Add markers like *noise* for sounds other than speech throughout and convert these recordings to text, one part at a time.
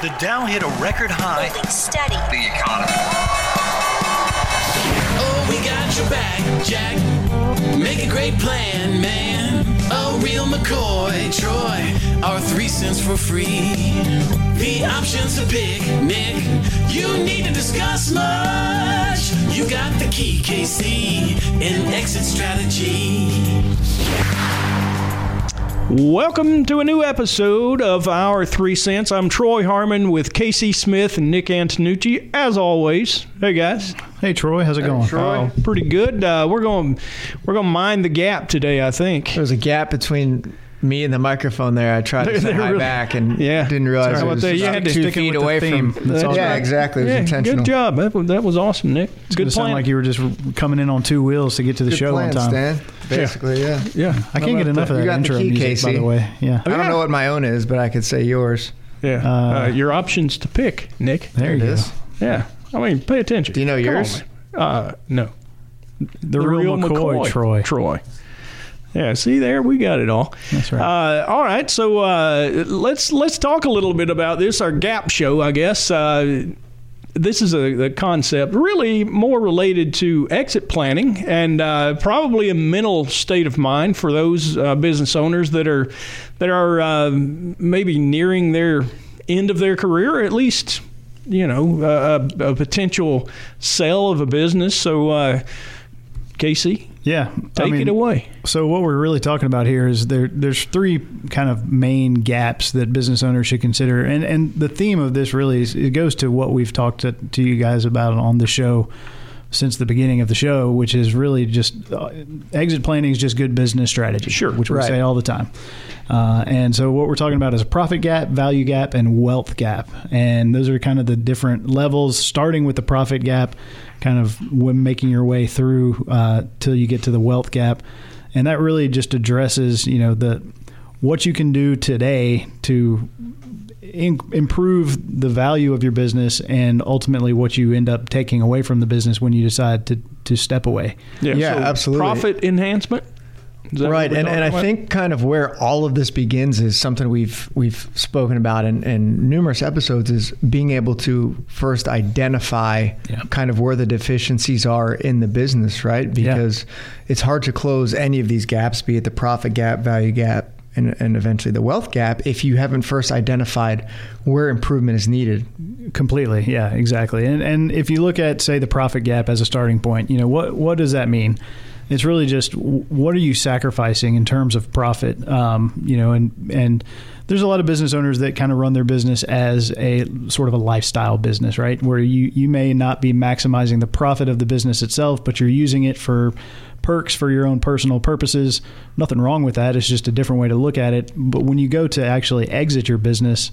The Dow hit a record high. Holding steady. The economy. Oh, we got your back, Jack. Make a great plan, man. A real McCoy, Troy. Our three cents for free. The options to pick, Nick. You need to discuss much. You got the key, Casey, in exit strategy. Welcome to a new episode of Our Three Cents. I'm Troy Harmon with Casey Smith and Nick Antonucci, as always. Hey guys, Hey Troy, how's it going? oh, pretty good. Uh, we're going we're going to mind the gap today. I think. there's a gap between me and the microphone there. I tried *laughs* to There- say there hi really- back and *laughs* Yeah. didn't realize Sorry it about was that. You had to two stick in feet with the away from. That's yeah, right. exactly. It was Yeah, intentional. good job. That was, that was awesome, Nick. It's good gonna sound plan. like you were just coming in on two wheels to get to the Good show plan, on time. Stan. Basically, yeah. yeah, I can't get enough of You that got the intro key, music, by the way. Yeah. I don't know what my own is, but I could say yours. yeah. Uh, Uh, your options to pick, Nick. There you it is. Yeah, I mean, pay attention. Do you know Come yours? man. uh, no. The, real, McCoy, Troy. Troy. Yeah, see there, we got it all. That's right. Uh, all right, so uh, let's let's talk a little bit about this. Our Gap show, I guess. Uh, this is a, a concept really more related to exit planning and uh, probably a mental state of mind for those uh, business owners that are that are uh, maybe nearing their end of their career, at least you know a, a potential sale of a business. So, uh, Casey, yeah. take I mean, it away. So what we're really talking about here is there there's three kind of main gaps that business owners should consider. And and the theme of this really is it goes to what we've talked to, to you guys about on the show since the beginning of the show, which is really just uh, exit planning is just good business strategy. Sure. Which we Right. say all the time. Uh, and so what we're talking about is a profit gap, value gap, and wealth gap. And those are kind of the different levels, starting with the profit gap, kind of when making your way through uh, till you get to the wealth gap. And that really just addresses, you know, the what you can do today to in, improve the value of your business and ultimately what you end up taking away from the business when you decide to, to step away. Yeah, absolutely. Profit enhancement. Is that what Right, and, and I about? think kind of where all of this begins is something we've we've spoken about in, in numerous episodes is being able to first identify Yeah. kind of where the deficiencies are in the business, right? Because it's hard to close any of these gaps, be it the profit gap, value gap, and, and eventually the wealth gap, if you haven't first identified where improvement is needed. Completely, yeah, exactly. And and if you look at say the profit gap as a starting point, you know what what does that mean? It's really just what are you sacrificing in terms of profit? Um, you know, and and there's a lot of business owners that kind of run their business as a sort of a lifestyle business, right? Where you you may not be maximizing the profit of the business itself, but you're using it for perks for your own personal purposes. Nothing wrong with that. It's just a different way to look at it. But when you go to actually exit your business,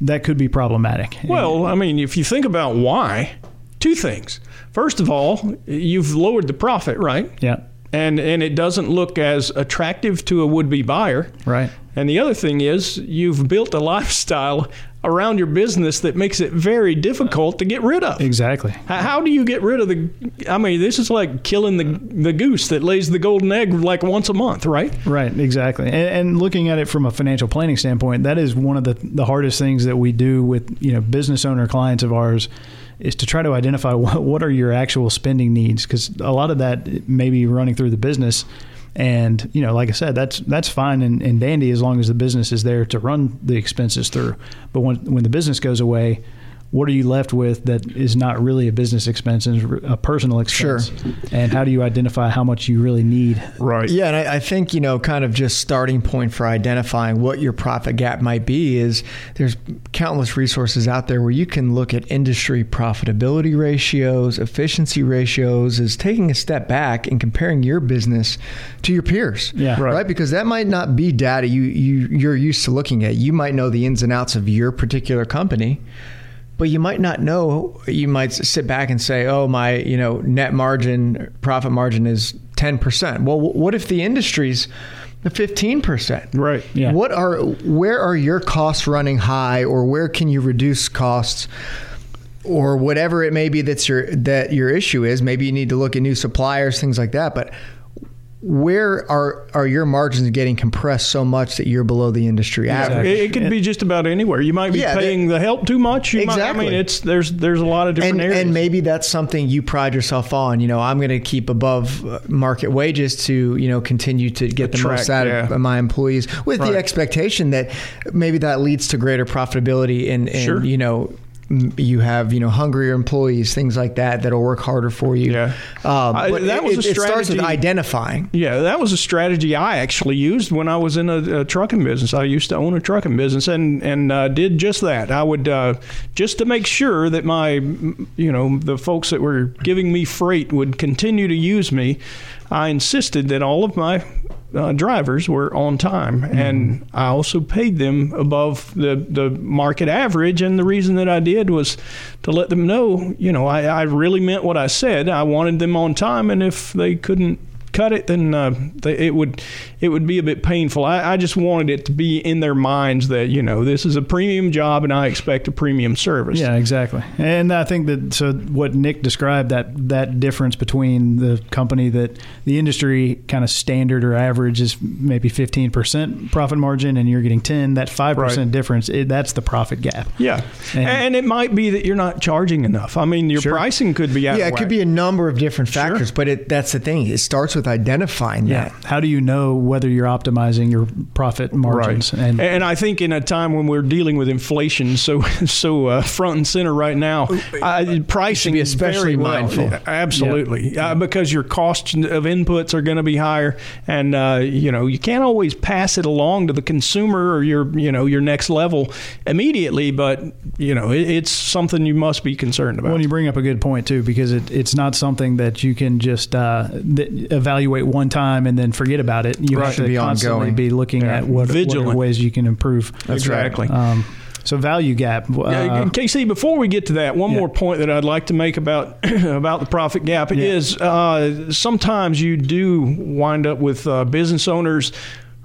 that could be problematic. Well, I mean, if you think about why, two things. First of all, you've lowered the profit, right? yeah, And and it doesn't look as attractive to a would-be buyer. right. And the other thing is you've built a lifestyle around your business that makes it very difficult to get rid of. Exactly. How, how do you get rid of the? I mean, this is like killing the the goose that lays the golden egg like once a month, right? Right, exactly. And, and looking at it from a financial planning standpoint, that is one of the the hardest things that we do with you know business owner clients of ours is to try to identify *laughs* what, what are your actual spending needs because a lot of that may be running through the business. And you know, like I said, that's that's fine and, and dandy as long as the business is there to run the expenses through. But when when the business goes away, what are you left with that is not really a business expense and a personal expense? Sure. And how do you identify how much you really need? Right. Yeah, and I, I think you know, kind of just starting point for identifying what your profit gap might be is there's countless resources out there where you can look at industry profitability ratios, efficiency ratios, is taking a step back and comparing your business to your peers. Yeah. Right. right. Because that might not be data you you you're used to looking at. You might know the ins and outs of your particular company but you might not know you might sit back and say oh my you know net margin profit margin is 10% well what if the industry's 15% Right. Yeah. what are where are your costs running high or where can you reduce costs or whatever it may be that's your that your issue is maybe you need to look at new suppliers things like that but where are are your margins getting compressed so much that you're below the industry average? It, it could be just about anywhere. You might be Yeah, paying the help too much. You Exactly. Might, I mean, it's there's there's a lot of different and, areas. and maybe that's something you pride yourself on. You know, I'm going to keep above uh, market wages to you know continue to get the most out yeah. of my employees, with Right. the expectation that maybe that leads to greater profitability and, and Sure. you know. You have, you know, hungrier employees, things like that, that'll work harder for you. Yeah. um, I- that it, was a it starts with strategy- identifying. Yeah, that was a strategy I actually used when I was in a, a trucking business. I used to own a trucking business and and uh, did just that. I would uh, just to make sure that my you know the folks that were giving me freight would continue to use me. I insisted that all of my uh, drivers were on time, and I also paid them above the the market average. And the reason that I did was to let them know, you know, I, I really meant what I said. I wanted them on time, and if they couldn't cut it, then uh, they, it would it would be a bit painful. I, I just wanted it to be in their minds that you know this is a premium job and I expect a premium service. Yeah, exactly. And I think that so what Nick described that that difference between the company that the industry kind of standard or average is maybe 15% profit margin and you're getting 10, that 5% Right. difference, it, that's the profit gap. Yeah, And- and, it might be that you're not charging enough. I mean, your Sure. pricing could be out. Yeah, of it could be a number of different factors, but it, that's the thing. It starts with identifying Yeah. that. How do you know whether you're optimizing your profit margins? Right. And, and I think in a time when we're dealing with inflation so *laughs* so uh, front and center right now, uh, pricing be is especially very well- mindful. Absolutely, uh, because your costs of inputs are going to be higher, and uh, you know you can't always pass it along to the consumer or your you know your next level immediately, but you know it, it's something you must be concerned about. Well, you bring up a good point too, because it, it's not something that you can just uh, th- evaluate one time and then forget about it. You Right. have Should to be constantly ongoing. be looking Yeah. at what, what are ways you can improve. That's right. exactly. Um, so value gap. Uh, Yeah, Casey, before we get to that, one Yeah. more point that I'd like to make about *clears throat* about the profit gap Yeah. is uh, sometimes you do wind up with uh, business owners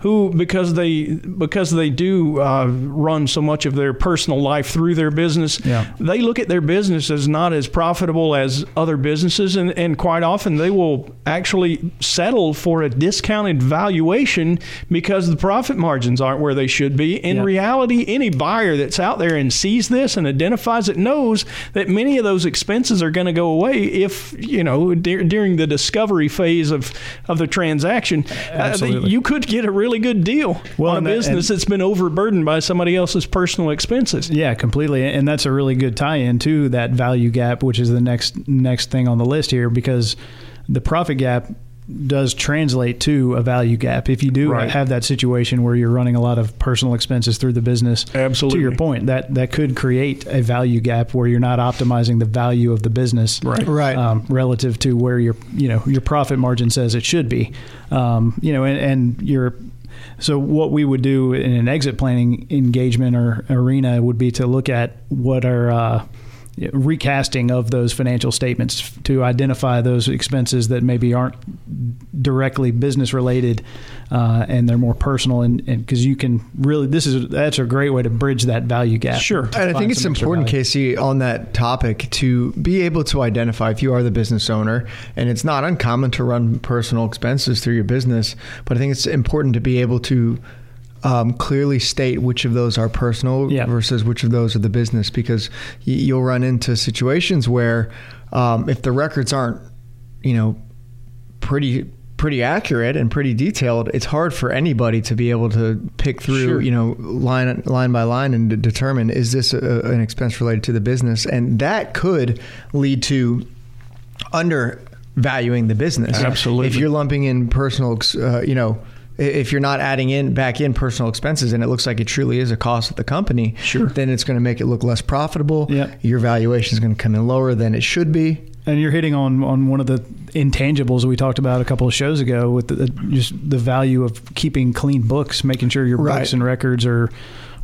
who because they because they do uh, run so much of their personal life through their business Yeah. they look at their business as not as profitable as other businesses and, and quite often they will actually settle for a discounted valuation because the profit margins aren't where they should be in Yeah. reality any buyer that's out there and sees this and identifies it knows that many of those expenses are going to go away if you know dur- during the discovery phase of of the transaction uh, you could get a really good deal Well, on a and that- business and- that's been overburdened by somebody else's personal expenses Yeah, completely, and that's a really good tie-in to that value gap, which is the next next thing on the list here, because the profit gap does translate to a value gap. If you do Right. have that situation where you're running a lot of personal expenses through the business, Absolutely. to your point, that that could create a value gap where you're not optimizing the value of the business, Right. Right. um, relative to where your you know your profit margin says it should be. Um, you know, and, and your so what we would do in an exit planning engagement or arena would be to look at what are uh, recasting of those financial statements to identify those expenses that maybe aren't directly business related uh, and they're more personal and because you can really this is that's a great way to bridge that value gap Sure. And I think it's important. Casey, on that topic to be able to identify if you are the business owner, and it's not uncommon to run personal expenses through your business, but I think it's important to be able to um, clearly state which of those are personal Yeah. versus which of those are the business, because y- you'll run into situations where um, if the records aren't, you know, pretty pretty accurate and pretty detailed it's hard for anybody to be able to pick through Sure. you know line line by line and determine is this a, an expense related to the business and that could lead to undervaluing the business Absolutely. if you're lumping in personal uh, you know if you're not adding in back in personal expenses and it looks like it truly is a cost of the company Sure. then it's going to make it look less profitable Yep. your valuation is going to come in lower than it should be And you're hitting on, on one of the intangibles we talked about a couple of shows ago with the, the, just the value of keeping clean books, making sure your Right. books and records are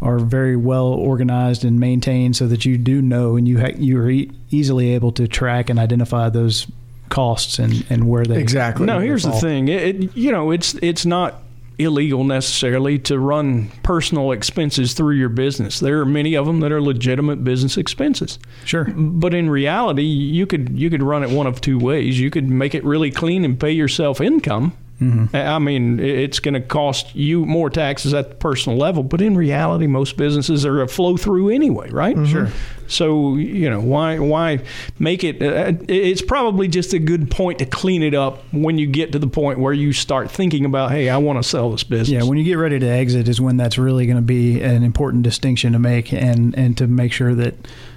are very well organized and maintained, so that you do know and you ha- you are e- easily able to track and identify those costs and, and where they Exactly. No, where they here's the thing. It, it- you know, it's it's not illegal necessarily to run personal expenses through your business. There are many of them that are legitimate business expenses. Sure. But in reality, you could you could run it one of two ways. You could make it really clean and pay yourself income Mm-hmm. I mean, it's going to cost you more taxes at the personal level, but in reality, most businesses are a flow through anyway, right? Mm-hmm. Sure. So you know why why make it? Uh, it's probably just a good point to clean it up when you get to the point where you start thinking about, hey, I want to sell this business. Yeah, when you get ready to exit is when that's really going to be an important distinction to make, and and to make sure that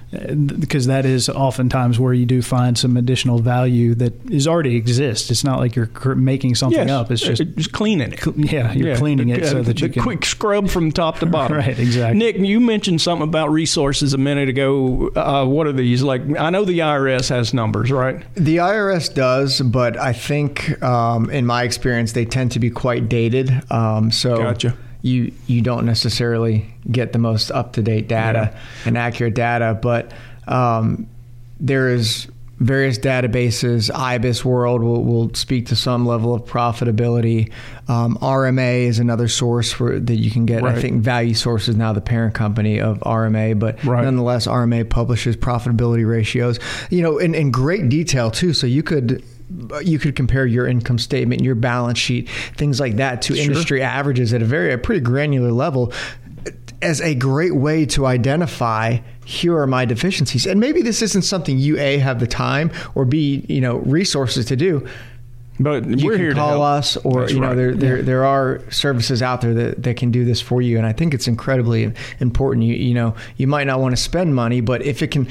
because that is oftentimes where you do find some additional value that is already exists. It's not like you're cr- making something Yes, up. It's just just cleaning it. yeah, you're cleaning it the, so that the you can quick scrub from top to bottom. *laughs* Right, exactly. Nick, you mentioned something about resources a minute ago. Uh, what are these? Like, I know the IRS has numbers, right? The IRS does, but I think, um, in my experience, they tend to be quite dated. Um, so Gotcha. You you don't necessarily get the most up to date data and accurate data, but um, there is various databases. IBIS World will, will speak to some level of profitability. Um, RMA is another source for that you can get. Right. I think Value Source is now the parent company of RMA, but Right. nonetheless, RMA publishes profitability ratios. You know, in, in great detail too. So you could you could compare your income statement, your balance sheet, things like that to industry averages at a very a pretty granular level as a great way to identify here are my deficiencies. And maybe this isn't something you a have the time or b you know resources to do. But You we're can here to call help. us, or That's you know, right. there, there there are services out there that, that can do this for you, and I think it's incredibly important. You you know, you might not want to spend money, but if it can,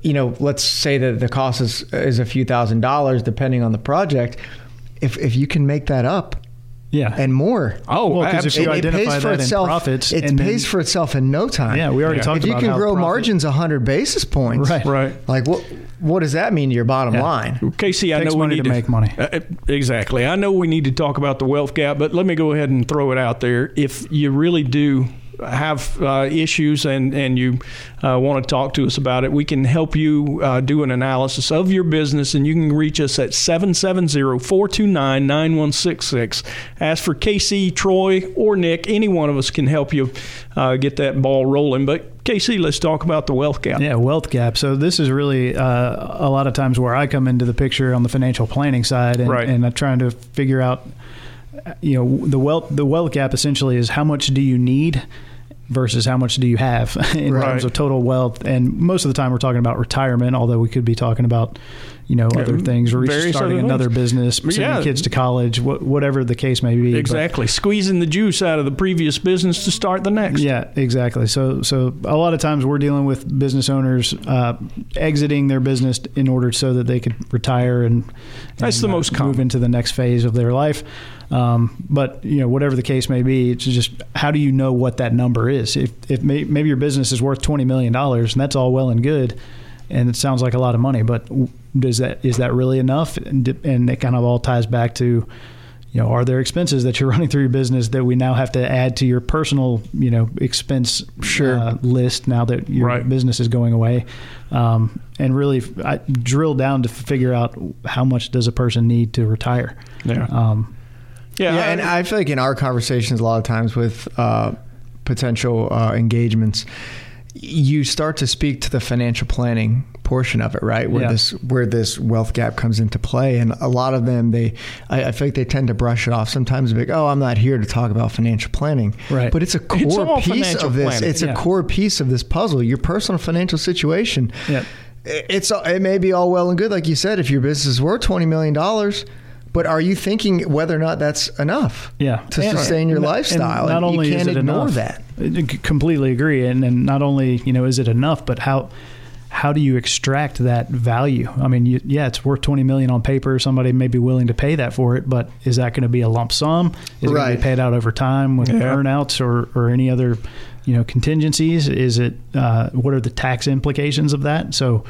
you know, let's say that the cost is is a few thousand dollars, depending on the project. If if you can make that up yeah. and more, Oh, Well, 'cause if you absolutely. identify that in profits It and then- pays for itself in no time. yeah, we already Yeah. talked if you can how grow profit- margins 100 basis points, Right. right. Like what what does that mean to your bottom Yeah. line? Casey, I Takes know we money need to make money. Uh, exactly. I know we need to talk about the wealth gap, but let me go ahead and throw it out there. If you really do have uh, issues and and you uh, want to talk to us about it, we can help you uh, do an analysis of your business, and you can reach us at 770-429-9166. Ask for Casey, Troy, or Nick. Any one of us can help you uh, get that ball rolling. But Casey, let's talk about the wealth gap. Yeah, wealth gap. So this is really uh, a lot of times where I come into the picture on the financial planning side, and, Right. and I'm trying to figure out, you know, the wealth the wealth gap essentially is how much do you need versus how much do you have *laughs* in Right. terms of total wealth. And most of the time we're talking about retirement, although we could be talking about, you know, Yeah, other things, or starting another things. business, sending Yeah. kids to college, wh- whatever the case may be. But- Exactly. Squeezing the juice out of the previous business to start the next. yeah, exactly. So, so a lot of times we're dealing with business owners uh, exiting their business in order so that they could retire and That's and, the uh, most move into the next phase of their life. Um, but you know, whatever the case may be, it's just how do you know what that number is? If, if may, maybe your business is worth twenty million dollars, and that's all well and good, and it sounds like a lot of money, but does that is that really enough? And, and it kind of all ties back to you know, are there expenses that you're *laughs* running through your business that we now have to add to your personal, you know, expense Sure. uh, list now that your Right. business is going away? Um, and really I drill down to figure out how much does a person need to retire. Yeah. Um, Yeah, Yeah, and I feel like in our conversations, a lot of times with uh, potential uh, engagements, you start to speak to the financial planning portion of it, right? Where Yeah. this where this wealth gap comes into play, and a lot of them they, I, I feel like they tend to brush it off. Sometimes like, oh, I'm not here to talk about financial planning, Right. But it's a core It's piece of this. planning. It's Yeah. a core piece of this puzzle. Your personal financial situation. Yeah. It's it may be all well and good, like you said, if your business is worth twenty million dollars. But are you thinking whether or not that's enough? yeah, to And- sustain your and- lifestyle. And not And you only can't is it ignore enough, that. I c- completely agree. And, and not only you know is it enough, but how how do you extract that value? I mean, you, yeah, it's worth twenty million on paper. Somebody may be willing to pay that for it, but is that going to be a lump sum? Is it going to be paid out over time with Yeah. earnouts or or any other you know contingencies? Is it uh, what are the tax implications of that? So.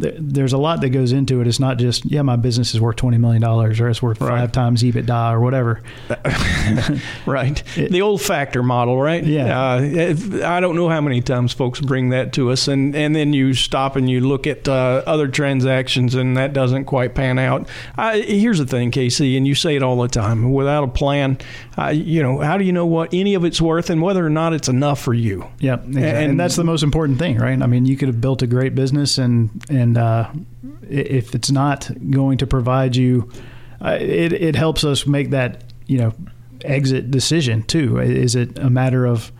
Th- There's a lot that goes into it. It's not just yeah, my business is worth twenty million dollars, or it's worth Right. five times EBITDA, or whatever. *laughs* right. It- the old factor model, right? Yeah. Uh, if- I don't know how many times folks bring that to us, and, and then you stop and you look at uh, other transactions, and that doesn't quite pan out. I, here's the thing, Casey, and you say it all the time. Without a plan, uh, you know, how do you know what any of it's worth and whether or not it's enough for you? Yep, exactly. And- and, that's the most important thing, right? I mean, you could have built a great business, and and uh, if it's not going to provide you, uh, it it helps us make that you know exit decision too? Is it a matter of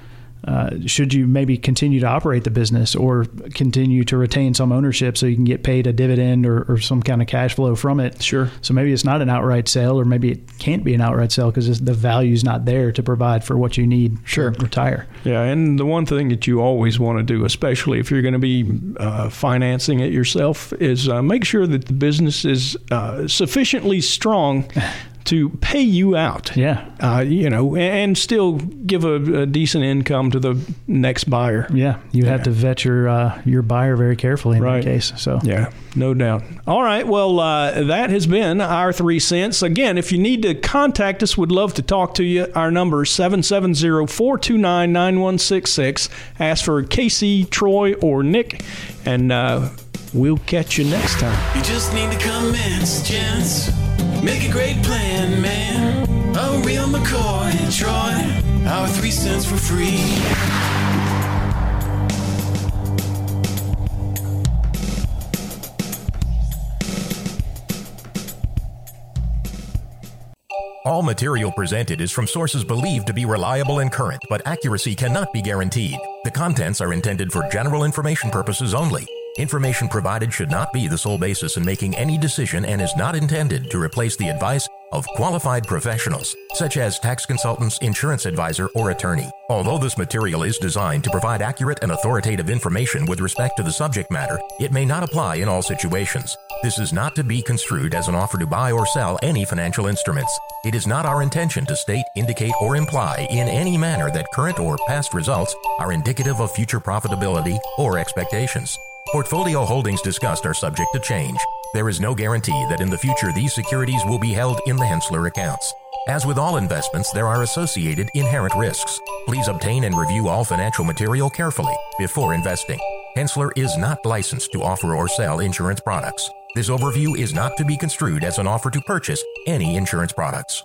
uh, should you maybe continue to operate the business or continue to retain some ownership so you can get paid a dividend or, or some kind of cash flow from it? Sure. So maybe it's not an outright sale, or maybe it can't be an outright sale because the value's not there to provide for what you need Sure. to retire. Yeah, and the one thing that you always want to do, especially if you're going to be uh, financing it yourself, is uh, make sure that the business is uh, sufficiently strong to pay you out. Yeah. Uh, you know, and still give a, a decent income to the next buyer. Yeah, you have Yeah. to vet your uh, your buyer very carefully in Right. that case. So Yeah, no doubt. All right. Well, uh, that has been our three cents. Again, if you need to contact us, would love to talk to you. Our number is 770 429 9166. Ask for Casey, Troy, or Nick, and uh, we'll catch you next time. You Make a great plan, man. A real McCoy, Troy. Our three cents for free. All material presented is from sources believed to be reliable and current, but accuracy cannot be guaranteed. The contents are intended for general information purposes only. Information provided should not be the sole basis in making any decision and is not intended to replace the advice of qualified professionals, such as tax consultants, insurance advisor, or attorney. Although this material is designed to provide accurate and authoritative information with respect to the subject matter, it may not apply in all situations. This is not to be construed as an offer to buy or sell any financial instruments. It is not our intention to state, indicate, or imply in any manner that current or past results are indicative of future profitability or expectations. Portfolio holdings discussed are subject to change. There is no guarantee that in the future these securities will be held in the Hensler accounts. As with all investments, there are associated inherent risks. Please obtain and review all financial material carefully before investing. Hensler is not licensed to offer or sell insurance products. This overview is not to be construed as an offer to purchase any insurance products.